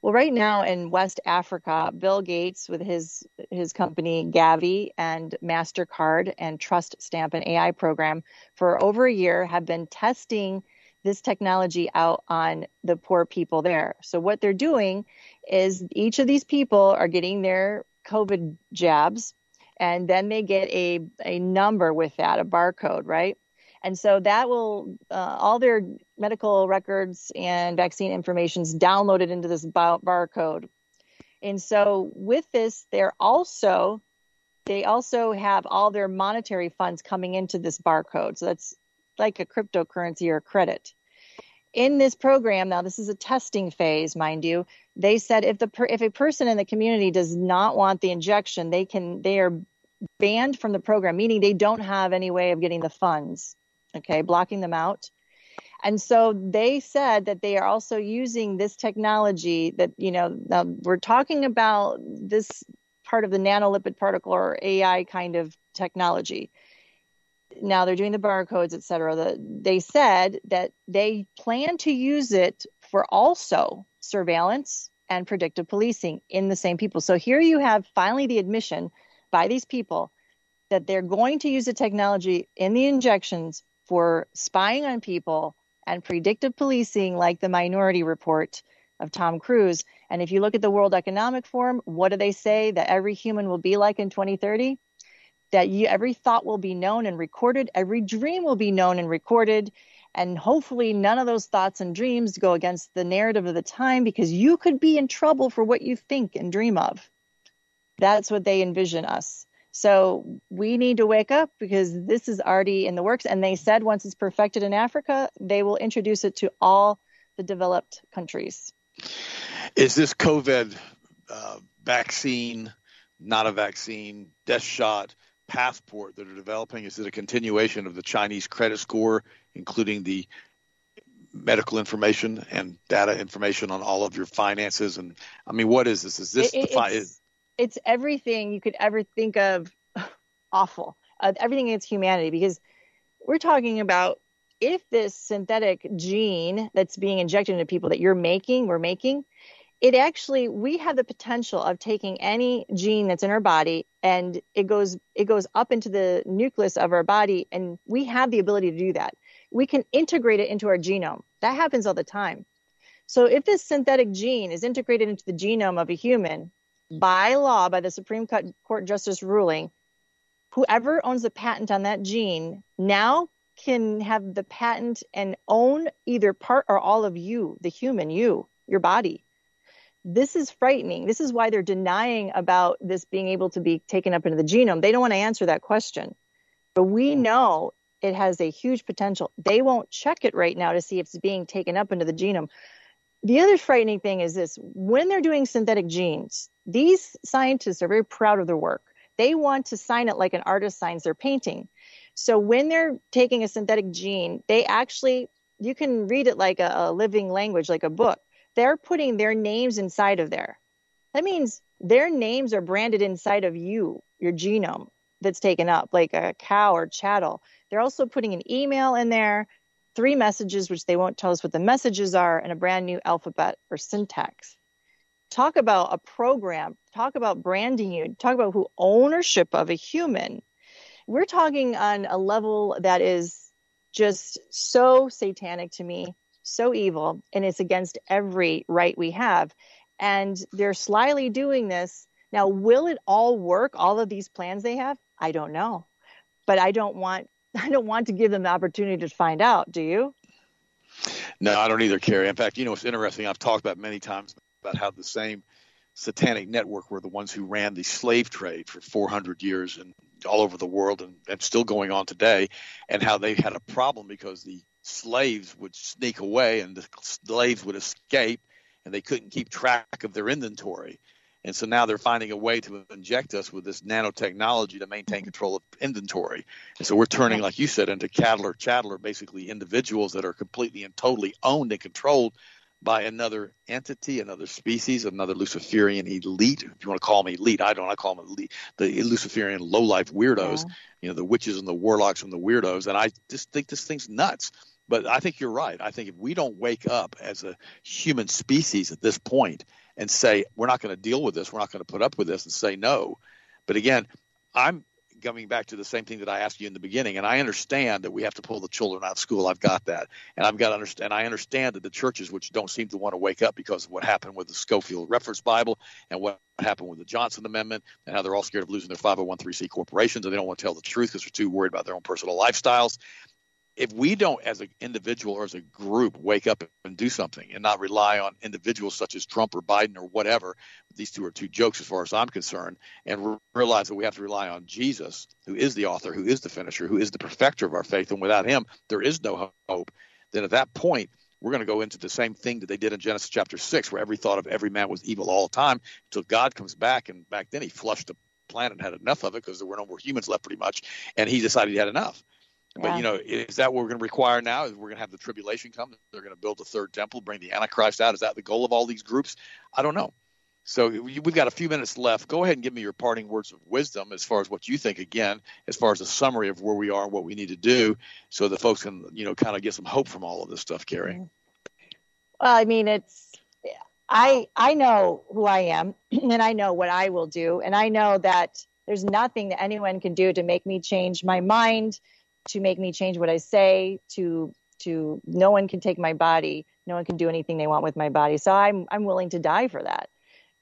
Well, right now in West Africa, Bill Gates with his his company Gavi and Mastercard and Trust Stamp and AI program for over a year have been testing this technology out on the poor people there. So what they're doing is each of these people are getting their COVID jabs and then they get a a number with that, a barcode, right? And so that will, uh, all their medical records and vaccine information is downloaded into this bar- barcode. And so with this, they're also, they also have all their monetary funds coming into this barcode. So that's like a cryptocurrency or a credit. In this program, now this is a testing phase, mind you. They said if the per, if a person in the community does not want the injection, they can they are banned from the program, meaning they don't have any way of getting the funds okay, blocking them out. And so they said that they are also using this technology that, you know, now we're talking about this part of the nanolipid particle or AI kind of technology. Now they're doing the barcodes, et cetera. The, they said that they plan to use it for also surveillance and predictive policing in the same people. So here you have finally the admission by these people that they're going to use the technology in the injections for spying on people and predictive policing, like the Minority Report of Tom Cruise. And if you look at the World Economic Forum, what do they say that every human will be like in 2030? That you, every thought will be known and recorded, every dream will be known and recorded. And hopefully, none of those thoughts and dreams go against the narrative of the time because you could be in trouble for what you think and dream of. That's what they envision us. So we need to wake up because this is already in the works. And they said once it's perfected in Africa, they will introduce it to all the developed countries. Is this COVID uh, vaccine, not a vaccine, death shot, passport that are developing? Is it a continuation of the Chinese credit score, including the medical information and data information on all of your finances? And I mean, what is this? Is this it, the fi- it's everything you could ever think of [SIGHS] awful, uh, everything against humanity, because we're talking about if this synthetic gene that's being injected into people that you're making, we're making, it actually we have the potential of taking any gene that's in our body and it goes it goes up into the nucleus of our body and we have the ability to do that. We can integrate it into our genome. That happens all the time. So if this synthetic gene is integrated into the genome of a human, by law, by the Supreme Court Justice ruling, whoever owns the patent on that gene now can have the patent and own either part or all of you, the human, you, your body. This is frightening. This is why they're denying about this being able to be taken up into the genome. They don't want to answer that question. But we mm-hmm. know it has a huge potential. They won't check it right now to see if it's being taken up into the genome. The other frightening thing is this when they're doing synthetic genes, these scientists are very proud of their work. They want to sign it like an artist signs their painting. So when they're taking a synthetic gene, they actually, you can read it like a, a living language, like a book. They're putting their names inside of there. That means their names are branded inside of you, your genome that's taken up, like a cow or chattel. They're also putting an email in there, three messages, which they won't tell us what the messages are, and a brand new alphabet or syntax talk about a program, talk about branding you, talk about who ownership of a human. We're talking on a level that is just so satanic to me, so evil, and it's against every right we have. And they're slyly doing this. Now, will it all work? All of these plans they have? I don't know. But I don't want I don't want to give them the opportunity to find out. Do you? No, I don't either, Carrie. In fact, you know, it's interesting. I've talked about many times about how the same satanic network were the ones who ran the slave trade for 400 years and all over the world and, and still going on today, and how they had a problem because the slaves would sneak away and the slaves would escape and they couldn't keep track of their inventory. And so now they're finding a way to inject us with this nanotechnology to maintain control of inventory. And so we're turning, like you said, into cattle or chattel, basically individuals that are completely and totally owned and controlled by another entity, another species, another Luciferian elite. If you want to call them elite, I don't. I call them elite, the Luciferian low-life weirdos. Yeah. You know, the witches and the warlocks and the weirdos. And I just think this thing's nuts. But I think you're right. I think if we don't wake up as a human species at this point and say we're not going to deal with this, we're not going to put up with this, and say no. But again, I'm coming back to the same thing that I asked you in the beginning, and I understand that we have to pull the children out of school. I've got that, and I've got to understand. I understand that the churches, which don't seem to want to wake up because of what happened with the Scofield Reference Bible and what happened with the Johnson Amendment, and how they're all scared of losing their 501c corporations, and they don't want to tell the truth because they're too worried about their own personal lifestyles if we don't, as an individual or as a group, wake up and do something and not rely on individuals such as Trump or Biden or whatever, these two are two jokes as far as I'm concerned, and realize that we have to rely on Jesus, who is the author, who is the finisher, who is the perfecter of our faith, and without him, there is no hope, then at that point, we're going to go into the same thing that they did in Genesis chapter 6, where every thought of every man was evil all the time until God comes back. And back then, he flushed the planet and had enough of it because there were no more humans left pretty much. And he decided he had enough. But yeah. you know, is that what we're going to require now? Is we're going to have the tribulation come? They're going to build a third temple, bring the Antichrist out. Is that the goal of all these groups? I don't know. So we've got a few minutes left. Go ahead and give me your parting words of wisdom as far as what you think. Again, as far as a summary of where we are and what we need to do, so the folks can you know kind of get some hope from all of this stuff, Carrie. Mm-hmm. Well, I mean, it's I I know who I am, [CLEARS THROAT] and I know what I will do, and I know that there's nothing that anyone can do to make me change my mind to make me change what I say, to to no one can take my body, no one can do anything they want with my body. So I'm I'm willing to die for that.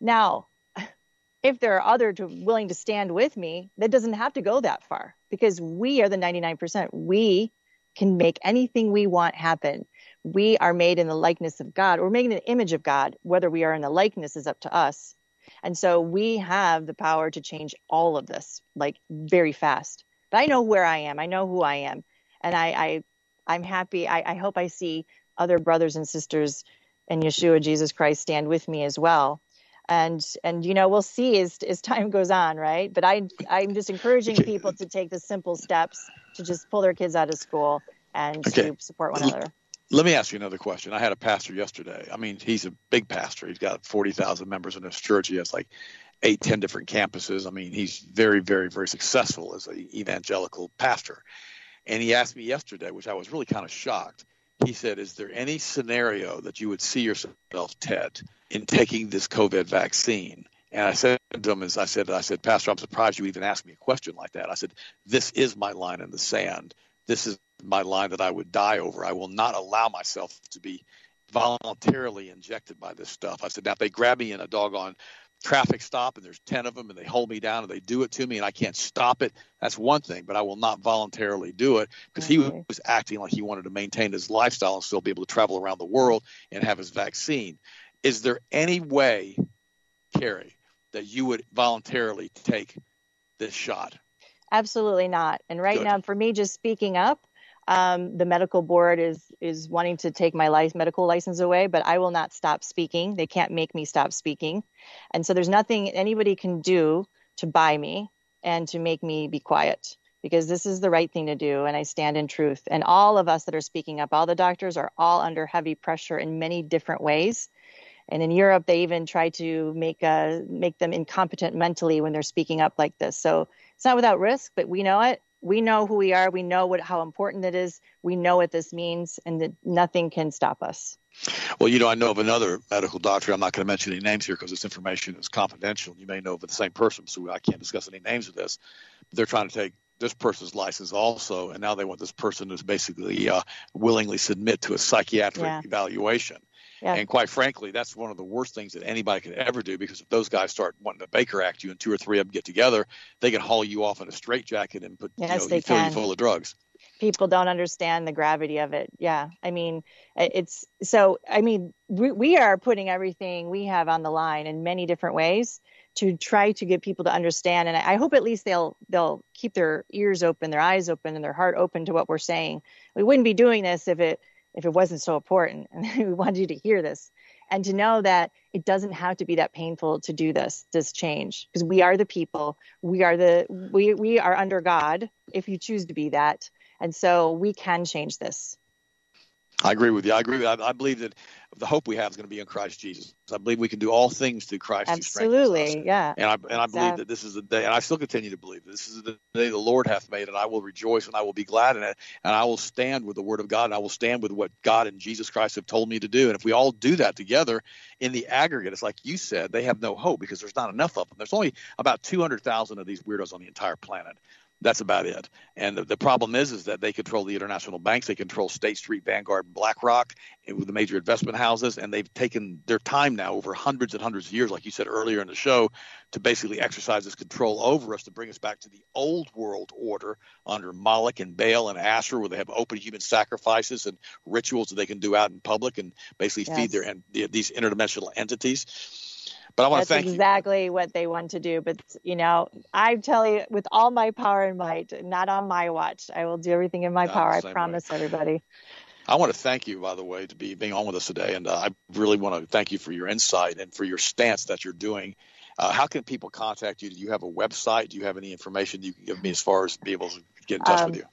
Now, [LAUGHS] if there are others willing to stand with me, that doesn't have to go that far because we are the 99%. We can make anything we want happen. We are made in the likeness of God. We're made in the image of God. Whether we are in the likeness is up to us. And so we have the power to change all of this like very fast. But I know where I am. I know who I am, and I, I I'm happy. I, I hope I see other brothers and sisters in Yeshua Jesus Christ stand with me as well. And and you know we'll see as as time goes on, right? But I I'm just encouraging people to take the simple steps to just pull their kids out of school and okay. to support one another. Let me ask you another question. I had a pastor yesterday. I mean, he's a big pastor. He's got 40,000 members in his church. He has like eight, ten different campuses. I mean, he's very, very, very successful as an evangelical pastor. And he asked me yesterday, which I was really kind of shocked. He said, "Is there any scenario that you would see yourself, Ted, in taking this COVID vaccine?" And I said to him, as I said, I said, Pastor, I'm surprised you even asked me a question like that. I said, "This is my line in the sand. This is my line that I would die over. I will not allow myself to be voluntarily injected by this stuff. I said, now if they grab me in a doggone traffic stop and there's 10 of them and they hold me down and they do it to me and I can't stop it, that's one thing, but I will not voluntarily do it because he was acting like he wanted to maintain his lifestyle and still be able to travel around the world and have his vaccine. Is there any way, Carrie, that you would voluntarily take this shot? Absolutely not. And right Good. now, for me, just speaking up, um, the medical board is is wanting to take my life, medical license away, but I will not stop speaking. They can't make me stop speaking, and so there's nothing anybody can do to buy me and to make me be quiet because this is the right thing to do, and I stand in truth. And all of us that are speaking up, all the doctors are all under heavy pressure in many different ways. And in Europe, they even try to make uh, make them incompetent mentally when they're speaking up like this. So it's not without risk, but we know it we know who we are. We know what how important it is. We know what this means, and that nothing can stop us. Well, you know, I know of another medical doctor. I'm not going to mention any names here because this information is confidential. You may know of the same person, so I can't discuss any names of this. But they're trying to take this person's license also, and now they want this person to basically uh, willingly submit to a psychiatric yeah. evaluation. Yeah. And quite frankly, that's one of the worst things that anybody could ever do because if those guys start wanting to Baker Act you and two or three of them get together, they can haul you off in a straitjacket and put yes, you know, they fill can. you full of drugs. People don't understand the gravity of it. Yeah. I mean, it's so, I mean, we, we are putting everything we have on the line in many different ways to try to get people to understand and I hope at least they'll they'll keep their ears open their eyes open and their heart open to what we're saying we wouldn't be doing this if it if it wasn't so important [LAUGHS] and we wanted you to hear this and to know that it doesn't have to be that painful to do this this change because we are the people. We are the we we are under god if you choose to be that. And so we can change this I agree with you. I agree. I, I believe that the hope we have is going to be in Christ Jesus. I believe we can do all things through Christ. Absolutely, yeah. And I and I believe that this is the day, and I still continue to believe this is the day the Lord hath made, and I will rejoice and I will be glad in it, and I will stand with the Word of God, and I will stand with what God and Jesus Christ have told me to do. And if we all do that together, in the aggregate, it's like you said, they have no hope because there's not enough of them. There's only about 200,000 of these weirdos on the entire planet. That's about it. And the, the, problem is, is that they control the international banks, they control State Street, Vanguard, and BlackRock, with the major investment houses, and they've taken their time now over hundreds and hundreds of years, like you said earlier in the show, to basically exercise this control over us to bring us back to the old world order under Moloch and Baal and Asher, where they have open human sacrifices and rituals that they can do out in public and basically yes. feed their these interdimensional entities. But I want That's to thank exactly you. what they want to do. But you know, I tell you, with all my power and might, not on my watch. I will do everything in my power. I promise way. everybody. I want to thank you, by the way, to be being on with us today, and uh, I really want to thank you for your insight and for your stance that you're doing. Uh, how can people contact you? Do you have a website? Do you have any information you can give me as far as be able to get in touch um, with you?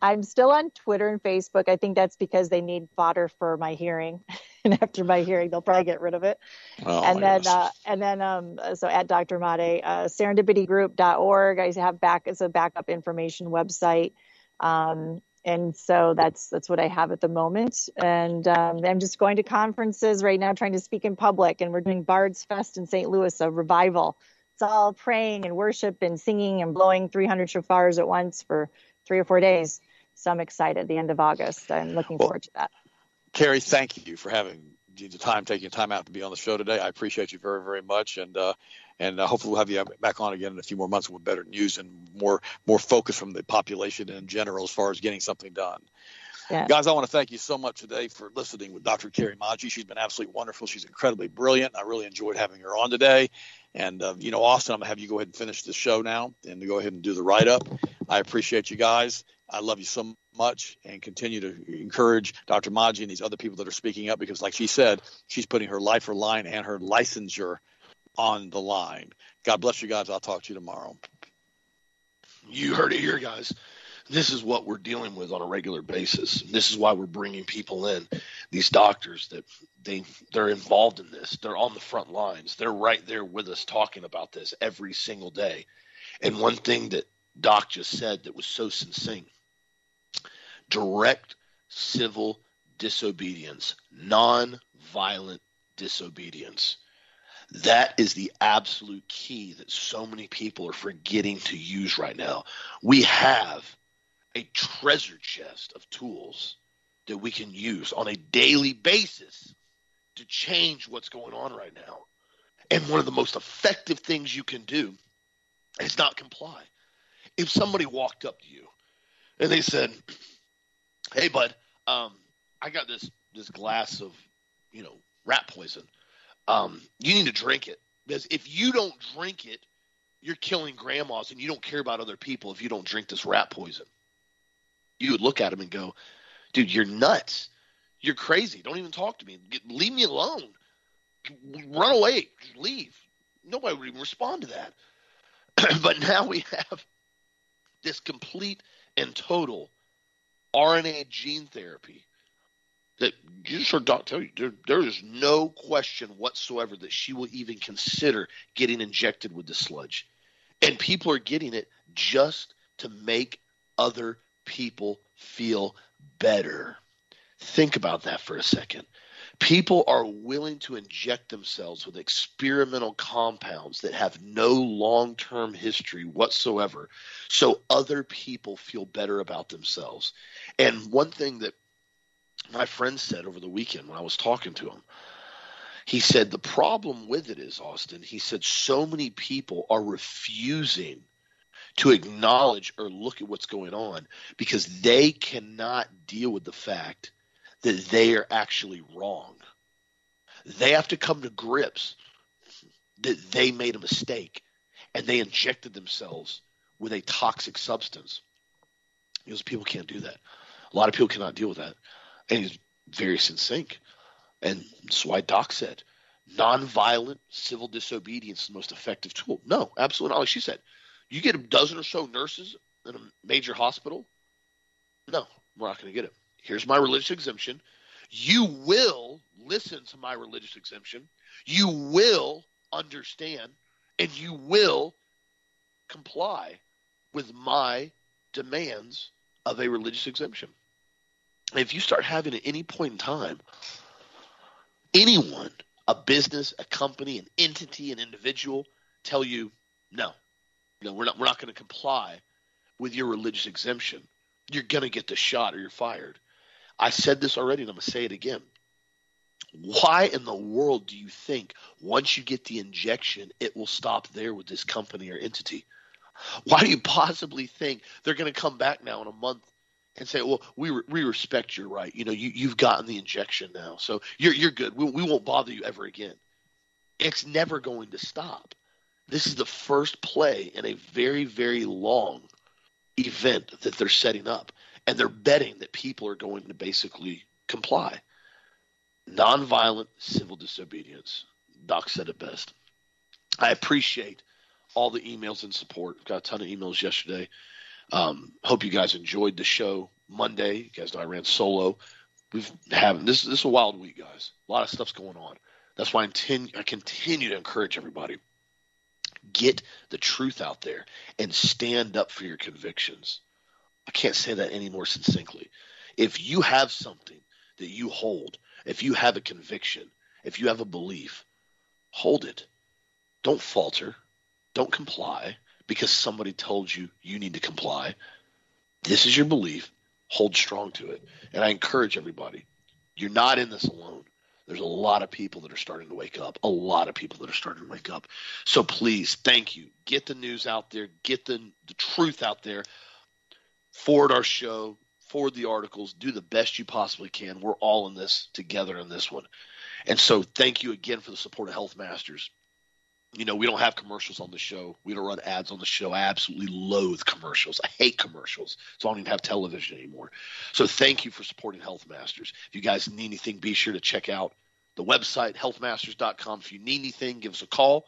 I'm still on Twitter and Facebook. I think that's because they need fodder for my hearing. [LAUGHS] and [LAUGHS] after my hearing, they'll probably get rid of it. Oh, and then, uh, and then, um, so at Dr. Madej, uh, serendipitygroup.org, I have back, it's a backup information website. Um, and so that's that's what I have at the moment. And um, I'm just going to conferences right now, trying to speak in public. And we're doing Bards Fest in St. Louis, a revival. It's all praying and worship and singing and blowing 300 shofars at once for three or four days. So I'm excited. The end of August. I'm looking well, forward to that. Carrie, thank you for having the time, taking time out to be on the show today. I appreciate you very, very much, and uh, and uh, hopefully we'll have you back on again in a few more months with better news and more more focus from the population in general as far as getting something done. Yeah. Guys, I want to thank you so much today for listening with Dr. Carrie Madej. She's been absolutely wonderful. She's incredibly brilliant. I really enjoyed having her on today. And, uh, you know, Austin, I'm going to have you go ahead and finish the show now and go ahead and do the write up. I appreciate you guys. I love you so much and continue to encourage Dr. Madej and these other people that are speaking up because, like she said, she's putting her life, line, and her licensure on the line. God bless you guys. I'll talk to you tomorrow. You heard it here, guys. This is what we're dealing with on a regular basis. This is why we're bringing people in, these doctors that they they're involved in this. They're on the front lines. They're right there with us talking about this every single day. And one thing that Doc just said that was so succinct direct civil disobedience, non-violent disobedience. That is the absolute key that so many people are forgetting to use right now. We have a treasure chest of tools that we can use on a daily basis to change what's going on right now. And one of the most effective things you can do is not comply. If somebody walked up to you and they said, hey bud, um, I got this this glass of you know rat poison. Um, you need to drink it because if you don't drink it, you're killing grandmas, and you don't care about other people if you don't drink this rat poison. You would look at him and go, dude, you're nuts. You're crazy. Don't even talk to me. Get, leave me alone. Run away. Leave. Nobody would even respond to that. [CLEARS THROAT] but now we have this complete and total RNA gene therapy that you just heard Doc tell you there, there is no question whatsoever that she will even consider getting injected with the sludge. And people are getting it just to make other people feel better. Think about that for a second. People are willing to inject themselves with experimental compounds that have no long term history whatsoever so other people feel better about themselves. And one thing that my friend said over the weekend when I was talking to him, he said the problem with it is, Austin, he said so many people are refusing to acknowledge or look at what's going on because they cannot deal with the fact that they are actually wrong. They have to come to grips that they made a mistake and they injected themselves with a toxic substance. Because people can't do that. A lot of people cannot deal with that. And he's very succinct. And that's why Doc said nonviolent civil disobedience is the most effective tool. No, absolutely not. Like she said, you get a dozen or so nurses in a major hospital. No, we're not going to get it. Here's my religious exemption. You will listen to my religious exemption. You will understand and you will comply with my demands of a religious exemption. If you start having at any point in time anyone, a business, a company, an entity, an individual tell you, no, no, we're not we're not going to comply with your religious exemption, you're going to get the shot or you're fired. I said this already and I'm going to say it again. Why in the world do you think once you get the injection, it will stop there with this company or entity? Why do you possibly think they're going to come back now in a month and say, "Well, we re- we respect your right. You know, you you've gotten the injection now, so you're you're good. We we won't bother you ever again." It's never going to stop. This is the first play in a very very long event that they're setting up, and they're betting that people are going to basically comply. Nonviolent civil disobedience. Doc said it best. I appreciate all the emails and support. Got a ton of emails yesterday. Um, hope you guys enjoyed the show Monday. You guys know I ran solo. We've having this. This is a wild week, guys. A lot of stuff's going on. That's why I, intend, I continue to encourage everybody get the truth out there and stand up for your convictions. I can't say that any more succinctly. If you have something that you hold, if you have a conviction, if you have a belief, hold it. Don't falter. Don't comply because somebody told you you need to comply. This is your belief. Hold strong to it. And I encourage everybody you're not in this alone. There's a lot of people that are starting to wake up. A lot of people that are starting to wake up. So please, thank you. Get the news out there. Get the, the truth out there. Forward our show. Forward the articles. Do the best you possibly can. We're all in this together in this one. And so thank you again for the support of Health Masters you know, we don't have commercials on the show. We don't run ads on the show. I absolutely loathe commercials. I hate commercials. So I don't even have television anymore. So thank you for supporting Health Masters. If you guys need anything, be sure to check out the website, healthmasters.com. If you need anything, give us a call.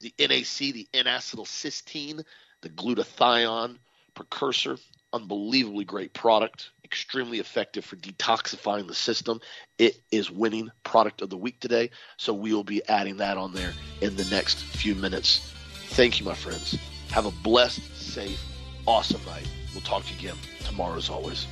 The NAC, the N-acetylcysteine, the glutathione precursor, unbelievably great product, extremely effective for detoxifying the system. It is winning product of the week today, so we will be adding that on there in the next few minutes. Thank you, my friends. Have a blessed, safe, awesome night. We'll talk to you again tomorrow as always.